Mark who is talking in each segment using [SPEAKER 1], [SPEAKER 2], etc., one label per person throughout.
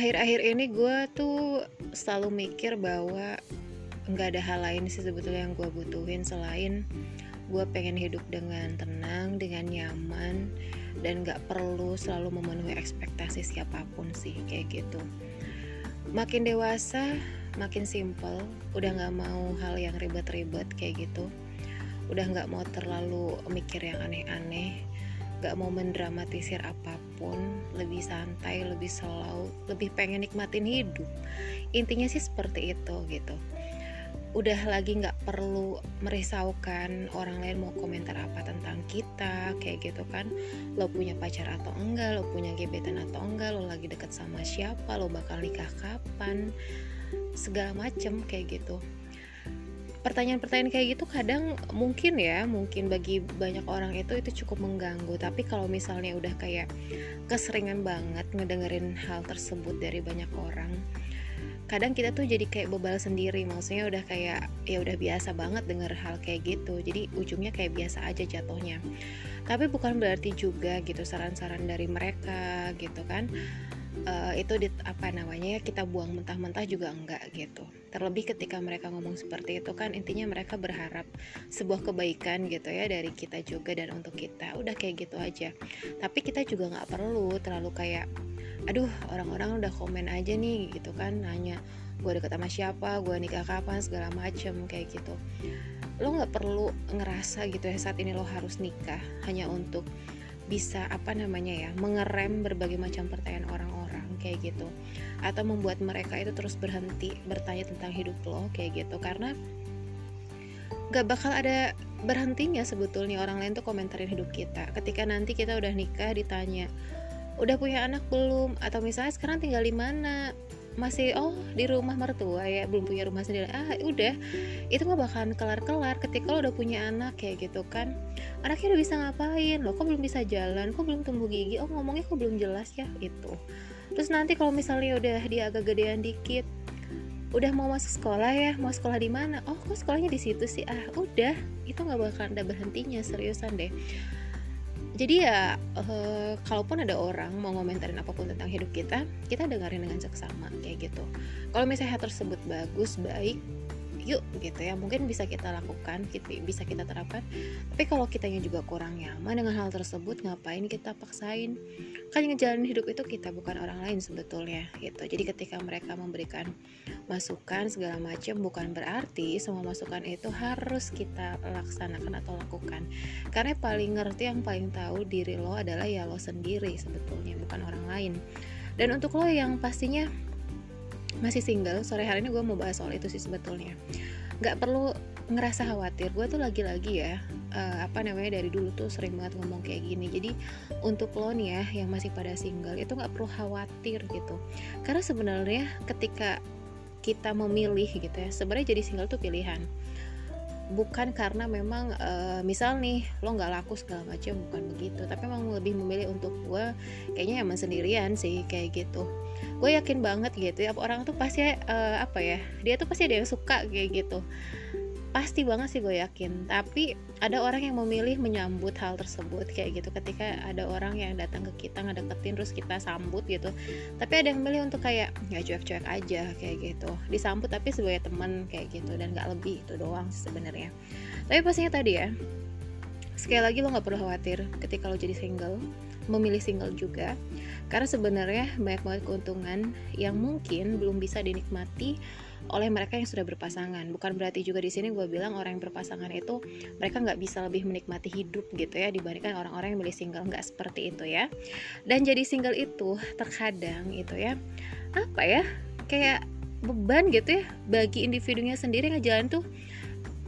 [SPEAKER 1] akhir-akhir ini gue tuh selalu mikir bahwa nggak ada hal lain sih sebetulnya yang gue butuhin selain gue pengen hidup dengan tenang, dengan nyaman, dan nggak perlu selalu memenuhi ekspektasi siapa pun sih kayak gitu. Makin dewasa, makin simple, udah nggak mau hal yang ribet-ribet kayak gitu, udah nggak mau terlalu mikir yang aneh-aneh, gak mau mendramatisir apa pun lebih santai lebih slow lebih pengen nikmatin hidup. Intinya sih seperti itu gitu. Udah lagi nggak perlu merisaukan orang lain mau komentar apa tentang kita kayak gitu kan. Lo punya pacar atau enggak lo punya gebetan atau enggak lo lagi deket sama siapa lo bakal nikah kapan segala macem kayak gitu pertanyaan-pertanyaan kayak gitu kadang mungkin ya mungkin bagi banyak orang itu itu cukup mengganggu. Tapi kalau misalnya udah kayak keseringan banget ngedengerin hal tersebut dari banyak orang kadang kita tuh jadi kayak bebal sendiri. Maksudnya udah kayak ya udah biasa banget denger hal kayak gitu. Jadi ujungnya kayak biasa aja jatuhnya. Tapi bukan berarti juga gitu saran-saran dari mereka gitu kan uh, itu di, apa namanya ya kita buang mentah-mentah juga enggak gitu. Terlebih ketika mereka ngomong seperti itu kan intinya mereka berharap sebuah kebaikan gitu ya dari kita juga dan untuk kita. Udah kayak gitu aja. Tapi kita juga nggak perlu terlalu kayak aduh orang-orang udah komen aja nih gitu kan. Nanya gue deket sama siapa? Gue nikah kapan? segala macem kayak gitu. Lo nggak perlu ngerasa gitu ya saat ini lo harus nikah hanya untuk bisa apa namanya ya mengerem berbagai macam pertanyaan orang-orang kayak gitu. Atau membuat mereka itu terus berhenti bertanya tentang hidup lo kayak gitu. Karena gak bakal ada berhentinya sebetulnya orang lain tuh komentarin hidup kita. Ketika nanti kita udah nikah ditanya udah punya anak belum? Atau misalnya sekarang tinggal di mana? Masih oh di rumah mertua ya belum punya rumah sendiri. Ah udah. Itu nggak bakalan kelar-kelar ketika lo udah punya anak kayak gitu kan. Anaknya udah bisa ngapain? Lo kok belum bisa jalan? Kok belum tumbuh gigi? Oh ngomongnya kok belum jelas ya? Itu terus nanti kalau misalnya udah dia agak gedean dikit udah mau masuk sekolah ya. Mau sekolah di mana? Oh kok sekolahnya di situ sih? Ah udah. Itu nggak bakalan ada berhentinya seriusan deh. Jadi ya uh, kalaupun ada orang mau ngomentarin apa pun tentang hidup kita kita dengerin dengan seksama kayak gitu. Kalau misalnya tersebut bagus baik yuk gitu ya. Mungkin bisa kita lakukan gitu, bisa kita terapkan. Tapi kalau kitanya juga kurang nyaman dengan hal tersebut ngapain kita paksain? Kan ngejalanin hidup itu kita bukan orang lain sebetulnya gitu. Jadi ketika mereka memberikan masukan segala macam bukan berarti semua masukan itu harus kita laksanakan atau lakukan. Karena paling ngerti yang paling tahu diri lo adalah ya lo sendiri sebetulnya bukan orang lain. Dan untuk lo yang pastinya masih single sore hari ini gue mau bahas soal itu sih sebetulnya. Nggak perlu ngerasa khawatir gue tuh lagi-lagi ya uh, apa namanya dari dulu tuh sering banget ngomong kayak gini. Jadi untuk lo nih ya yang masih pada single itu nggak perlu khawatir gitu. Karena sebenarnya ketika kita memilih gitu ya sebenarnya jadi single tuh pilihan bukan karena memang uh, misal nih lo nggak laku segala macam bukan begitu. Tapi memang lebih memilih untuk gue kayaknya emang sendirian sih kayak gitu. Gue yakin banget gitu ya orang tuh pasti uh, apa ya dia tuh pasti ada yang suka kayak gitu pasti banget sih gue yakin. Tapi ada orang yang memilih menyambut hal tersebut kayak gitu. Ketika ada orang yang datang ke kita ngedeketin terus kita sambut gitu. Tapi ada yang memilih untuk kayak nggak cuek-cuek aja kayak gitu. Disambut tapi sebagai teman kayak gitu. Dan nggak lebih itu doang sebenarnya. Tapi pastinya tadi ya sekali lagi lo nggak perlu khawatir ketika lo jadi single memilih single juga. Karena sebenarnya banyak banget keuntungan yang mungkin belum bisa dinikmati oleh mereka yang sudah berpasangan. Bukan berarti juga di sini gue bilang orang yang berpasangan itu mereka nggak bisa lebih menikmati hidup gitu ya dibandingkan orang-orang yang milih single nggak seperti itu ya. Dan jadi single itu terkadang itu ya apa ya kayak beban gitu ya bagi individunya sendiri ngejalan tuh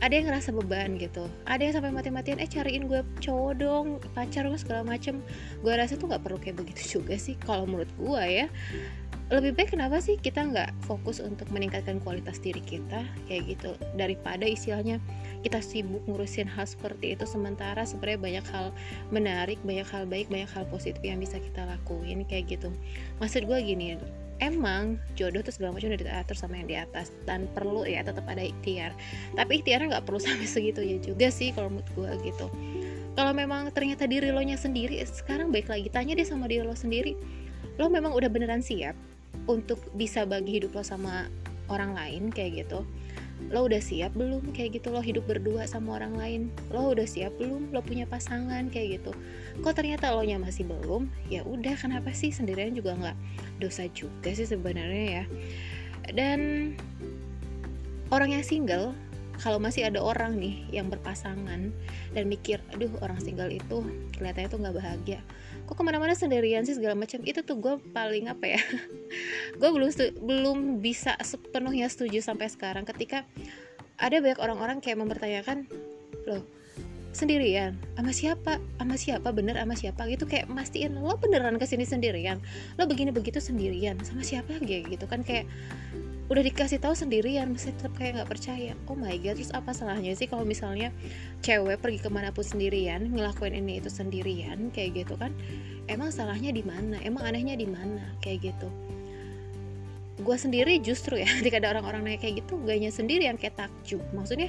[SPEAKER 1] ada yang ngerasa beban gitu ada yang sampai mati-matian eh cariin gue cowok dong pacar gue segala macem gue rasa tuh nggak perlu kayak begitu juga sih kalau menurut gue ya lebih baik kenapa sih kita nggak fokus untuk meningkatkan kualitas diri kita kayak gitu daripada istilahnya kita sibuk ngurusin hal seperti itu sementara sebenarnya banyak hal menarik banyak hal baik banyak hal positif yang bisa kita lakuin kayak gitu. Maksud gue gini emang jodoh tuh segala macam udah diatur sama yang di atas dan perlu ya tetap ada ikhtiar. Tapi ikhtiarnya nggak perlu sampai segitu ya juga sih kalau menurut gue gitu. Kalau memang ternyata diri lo nya sendiri sekarang baik lagi tanya deh sama diri lo sendiri lo memang udah beneran siap untuk bisa bagi hidup lo sama orang lain kayak gitu. Lo udah siap belum? Kayak gitu lo hidup berdua sama orang lain. Lo udah siap belum? Lo punya pasangan kayak gitu. Kok ternyata lo nya masih belum? Ya udah kenapa sih? Sendirian juga nggak dosa juga sih sebenarnya ya. Dan orang yang single kalau masih ada orang nih yang berpasangan dan mikir aduh orang single itu kelihatannya tuh nggak bahagia. Kok ke mana-mana sendirian sih segala macam. Itu tuh gue paling apa ya? Gue belum belum bisa sepenuhnya setuju sampai sekarang ketika ada banyak orang-orang kayak mempertanyakan loh sendirian. Sama siapa? Sama siapa? Bener sama siapa? Gitu kayak mastiin lo beneran ke sini sendirian? Lo begini begitu sendirian? Sama siapa gitu kan kayak udah dikasih tahu sendirian masih tetap kayak nggak percaya. Oh my god terus apa salahnya sih kalau misalnya cewek pergi ke mana pun sendirian ngelakuin ini itu sendirian? Kayak gitu kan emang salahnya di mana? Emang anehnya di mana? Kayak gitu. Gue sendiri justru ya ketika ada orang-orang nanya kayak gitu gaknya sendiri yang kayak takjub. Maksudnya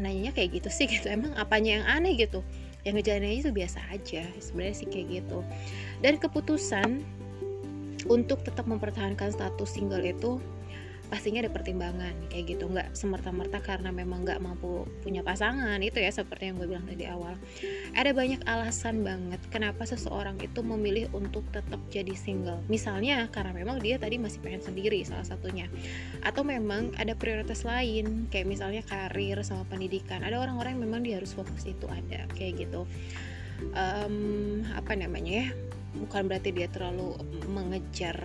[SPEAKER 1] nanyanya kayak gitu sih gitu. Emang apanya yang aneh gitu? Yang ngejalanin itu biasa aja sebenarnya sih kayak gitu. Dan keputusan untuk tetap mempertahankan status single itu pastinya ada pertimbangan kayak gitu. Nggak semerta-merta karena memang nggak mampu punya pasangan itu ya seperti yang gue bilang tadi awal. Ada banyak alasan banget kenapa seseorang itu memilih untuk tetap jadi single. Misalnya karena memang dia tadi masih pengen sendiri salah satunya. Atau memang ada prioritas lain kayak misalnya karir sama pendidikan. Ada orang-orang yang memang dia harus fokus itu ada kayak gitu. Um, apa namanya ya? Bukan berarti dia terlalu mengejar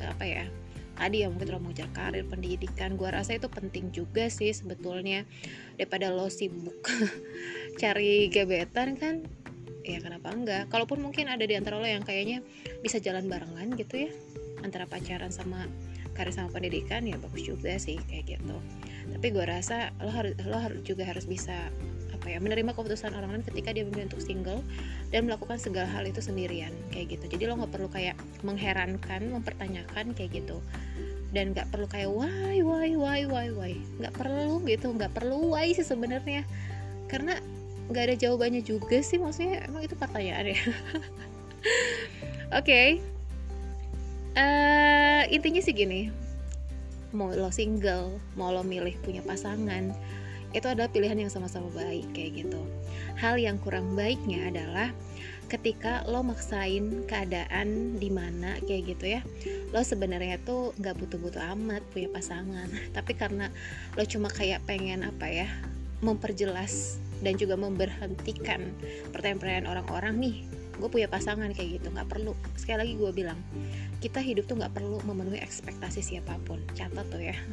[SPEAKER 1] apa ya tadi ya mungkin terlalu mengejar karir pendidikan. Gue rasa itu penting juga sih sebetulnya daripada lo sibuk cari gebetan kan? Ya kenapa enggak? Kalaupun mungkin ada di antara lo yang kayaknya bisa jalan barengan gitu ya antara pacaran sama karir sama pendidikan ya bagus juga sih kayak gitu. Tapi gue rasa lo harus lo harus juga harus bisa apa ya menerima keputusan orang lain ketika dia memilih untuk single dan melakukan segala hal itu sendirian kayak gitu. Jadi lo nggak perlu kayak mengherankan mempertanyakan kayak gitu dan nggak perlu kayak why why why why why? Nggak perlu gitu nggak perlu why sih sebenarnya. Karena nggak ada jawabannya juga sih maksudnya emang itu pertanyaan ya. Oke. Okay. uh, eh, intinya sih gini. Mau lo single mau lo milih punya pasangan itu adalah pilihan yang sama-sama baik kayak gitu. Hal yang kurang baiknya adalah ketika lo maksain keadaan di mana kayak gitu ya lo sebenarnya tuh nggak butuh-butuh amat punya pasangan. Tapi karena lo cuma kayak pengen apa ya memperjelas dan juga memberhentikan pertanyaan-pertanyaan orang-orang nih gue punya pasangan kayak gitu. Nggak perlu. Sekali lagi gue bilang kita hidup tuh nggak perlu memenuhi ekspektasi siapa pun. Catat tuh ya.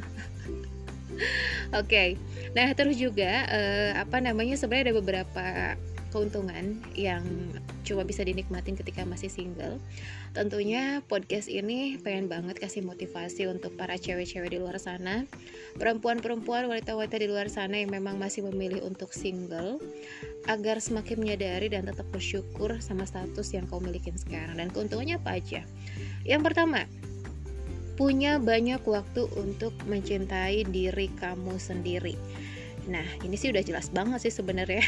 [SPEAKER 1] Oke, okay. nah terus juga uh, apa namanya sebenarnya ada beberapa keuntungan yang cuma bisa dinikmatin ketika masih single. Tentunya podcast ini pengen banget kasih motivasi untuk para cewek-cewek di luar sana, perempuan-perempuan, wanita-wanita di luar sana yang memang masih memilih untuk single, agar semakin menyadari dan tetap bersyukur sama status yang kau milikin sekarang. Dan keuntungannya apa aja? Yang pertama, punya banyak waktu untuk mencintai diri kamu sendiri. Nah, ini sih udah jelas banget sih sebenarnya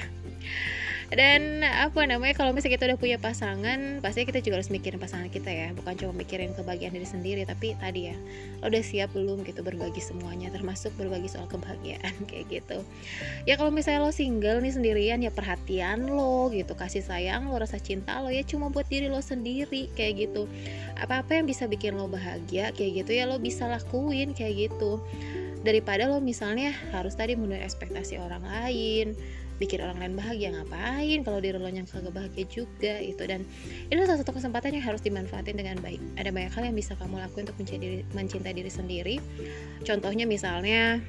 [SPEAKER 1] dan apa namanya kalau misalnya kita udah punya pasangan pasti kita juga harus mikirin pasangan kita ya. Bukan cuma mikirin kebahagiaan diri sendiri tapi tadi ya lo udah siap belum gitu berbagi semuanya termasuk berbagi soal kebahagiaan kayak gitu. Ya kalau misalnya lo single nih sendirian ya perhatian lo gitu kasih sayang lo rasa cinta lo ya cuma buat diri lo sendiri kayak gitu. Apa-apa yang bisa bikin lo bahagia kayak gitu ya lo bisa lakuin kayak gitu. Daripada lo misalnya harus tadi memenuhi ekspektasi orang lain bikin orang lain bahagia ngapain kalau diri lo yang kagak bahagia juga itu dan itu salah satu kesempatan yang harus dimanfaatin dengan baik. Ada banyak hal yang bisa kamu lakuin untuk mencintai, mencintai diri sendiri. Contohnya misalnya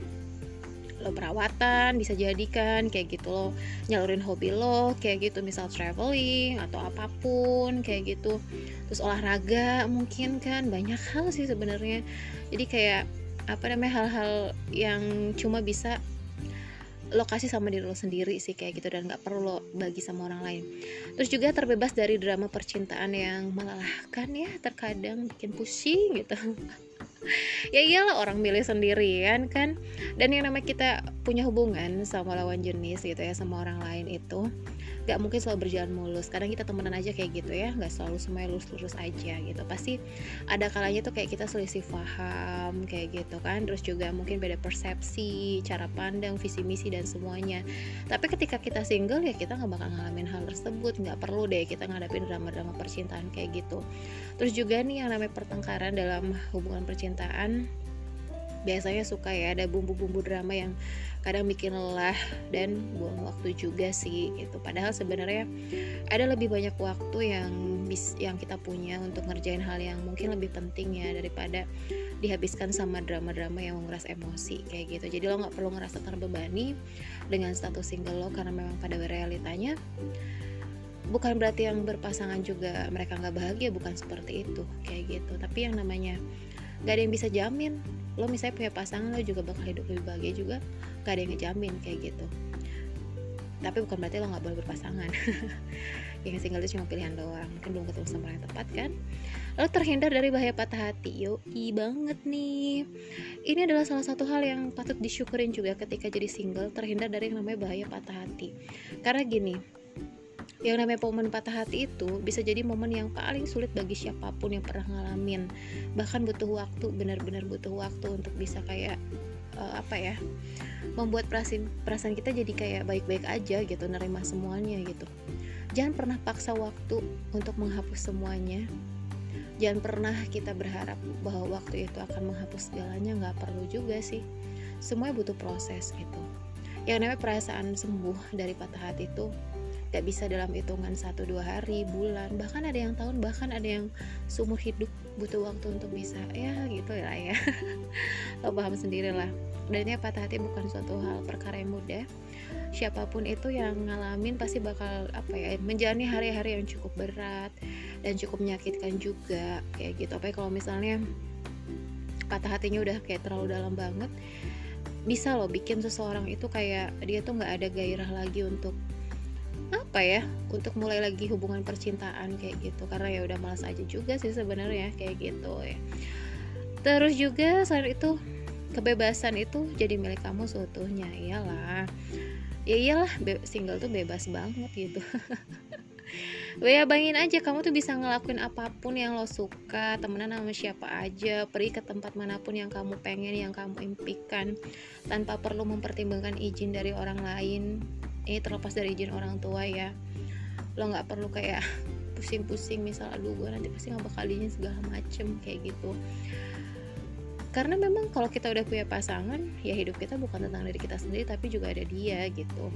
[SPEAKER 1] lo perawatan bisa jadikan kayak gitu lo nyalurin hobi lo kayak gitu. Misal traveling atau apa pun kayak gitu. Terus olahraga mungkin kan banyak hal sih sebenarnya. Jadi kayak apa namanya hal-hal yang cuma bisa lokasi sama diri lo sendiri sih kayak gitu dan nggak perlu lo bagi sama orang lain. Terus juga terbebas dari drama percintaan yang melelahkan ya terkadang bikin pusing gitu. Ya iyalah orang milih sendirian kan. Dan yang namanya kita punya hubungan sama lawan jenis gitu ya sama orang lain itu gak mungkin selalu berjalan mulus. Kadang kita temenan aja kayak gitu ya gak selalu semuanya lurus-lurus aja gitu. Pasti ada kalanya tuh kayak kita selisih paham kayak gitu kan. Terus juga mungkin beda persepsi cara pandang visi misi dan semuanya. Tapi ketika kita single ya kita nggak bakal ngalamin hal tersebut. Nggak perlu deh kita ngadepin drama-drama percintaan kayak gitu. Terus juga nih yang namanya pertengkaran dalam hubungan percintaan biasanya suka ya ada bumbu-bumbu drama yang kadang bikin lelah dan buang waktu juga sih gitu. Padahal sebenarnya ada lebih banyak waktu yang bis yang kita punya untuk ngerjain hal yang mungkin lebih penting ya daripada dihabiskan sama drama-drama yang menguras emosi kayak gitu. Jadi lo nggak perlu ngerasa terbebani dengan status single lo karena memang pada realitanya bukan berarti yang berpasangan juga mereka nggak bahagia bukan seperti itu kayak gitu. Tapi yang namanya nggak ada yang bisa jamin lo misalnya punya pasangan lo juga bakal hidup lebih bahagia juga. Gak ada yang ngejamin kayak gitu. Tapi bukan berarti lo nggak boleh berpasangan. Yang single itu cuma pilihan doang. Mungkin belum ketemu sama yang tepat kan? Lo terhindar dari bahaya patah hati. Yo i banget nih. Ini adalah salah satu hal yang patut disyukurin juga ketika jadi single terhindar dari yang namanya bahaya patah hati. Karena gini yang namanya momen patah hati itu bisa jadi momen yang paling sulit bagi siapa pun yang pernah ngalamin. Bahkan butuh waktu benar-benar butuh waktu untuk bisa kayak uh, apa ya membuat perasaan perasaan kita jadi kayak baik-baik aja gitu nerima semuanya gitu. Jangan pernah paksa waktu untuk menghapus semuanya. Jangan pernah kita berharap bahwa waktu itu akan menghapus segalanya nggak perlu juga sih. Semuanya butuh proses gitu. Yang namanya perasaan sembuh dari patah hati itu gak bisa dalam hitungan satu dua hari bulan bahkan ada yang tahun bahkan ada yang seumur hidup butuh waktu untuk bisa ya gitu ya ya. Lo paham sendiri lah. Dan ya patah hati bukan suatu hal perkara yang mudah. Siapa pun itu yang ngalamin pasti bakal apa ya menjalani hari-hari yang cukup berat dan cukup menyakitkan juga kayak gitu. Apa kalau misalnya patah hatinya udah kayak terlalu dalam banget bisa loh bikin seseorang itu kayak dia tuh nggak ada gairah lagi untuk apa ya untuk mulai lagi hubungan percintaan kayak gitu. Karena ya udah malas aja juga sih sebenarnya kayak gitu ya. Terus juga selain itu kebebasan itu jadi milik kamu seutuhnya. Iyalah. Ya iyalah single tuh bebas banget gitu. Ya bayangin aja kamu tuh bisa ngelakuin apa pun yang lo suka Temenan sama siapa aja Pergi ke tempat mana pun yang kamu pengen Yang kamu impikan Tanpa perlu mempertimbangkan izin dari orang lain ini terlepas dari izin orang tua ya. Lo nggak perlu kayak pusing-pusing misal aduh gue nanti pasti nggak bakal izin segala macem kayak gitu. Karena memang kalau kita udah punya pasangan ya hidup kita bukan tentang diri kita sendiri tapi juga ada dia gitu.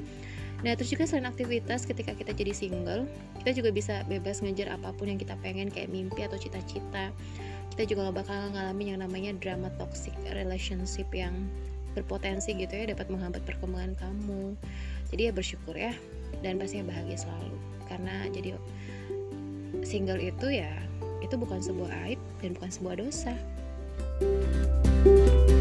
[SPEAKER 1] Nah terus juga selain aktivitas ketika kita jadi single Kita juga bisa bebas ngejar apa pun yang kita pengen Kayak mimpi atau cita-cita. Kita juga gak bakal ngalamin yang namanya drama toxic relationship Yang berpotensi gitu ya dapat menghambat perkembangan kamu jadi ya bersyukur ya. Dan pastinya bahagia selalu. Karena jadi single itu ya itu bukan sebuah aib dan bukan sebuah dosa. thank you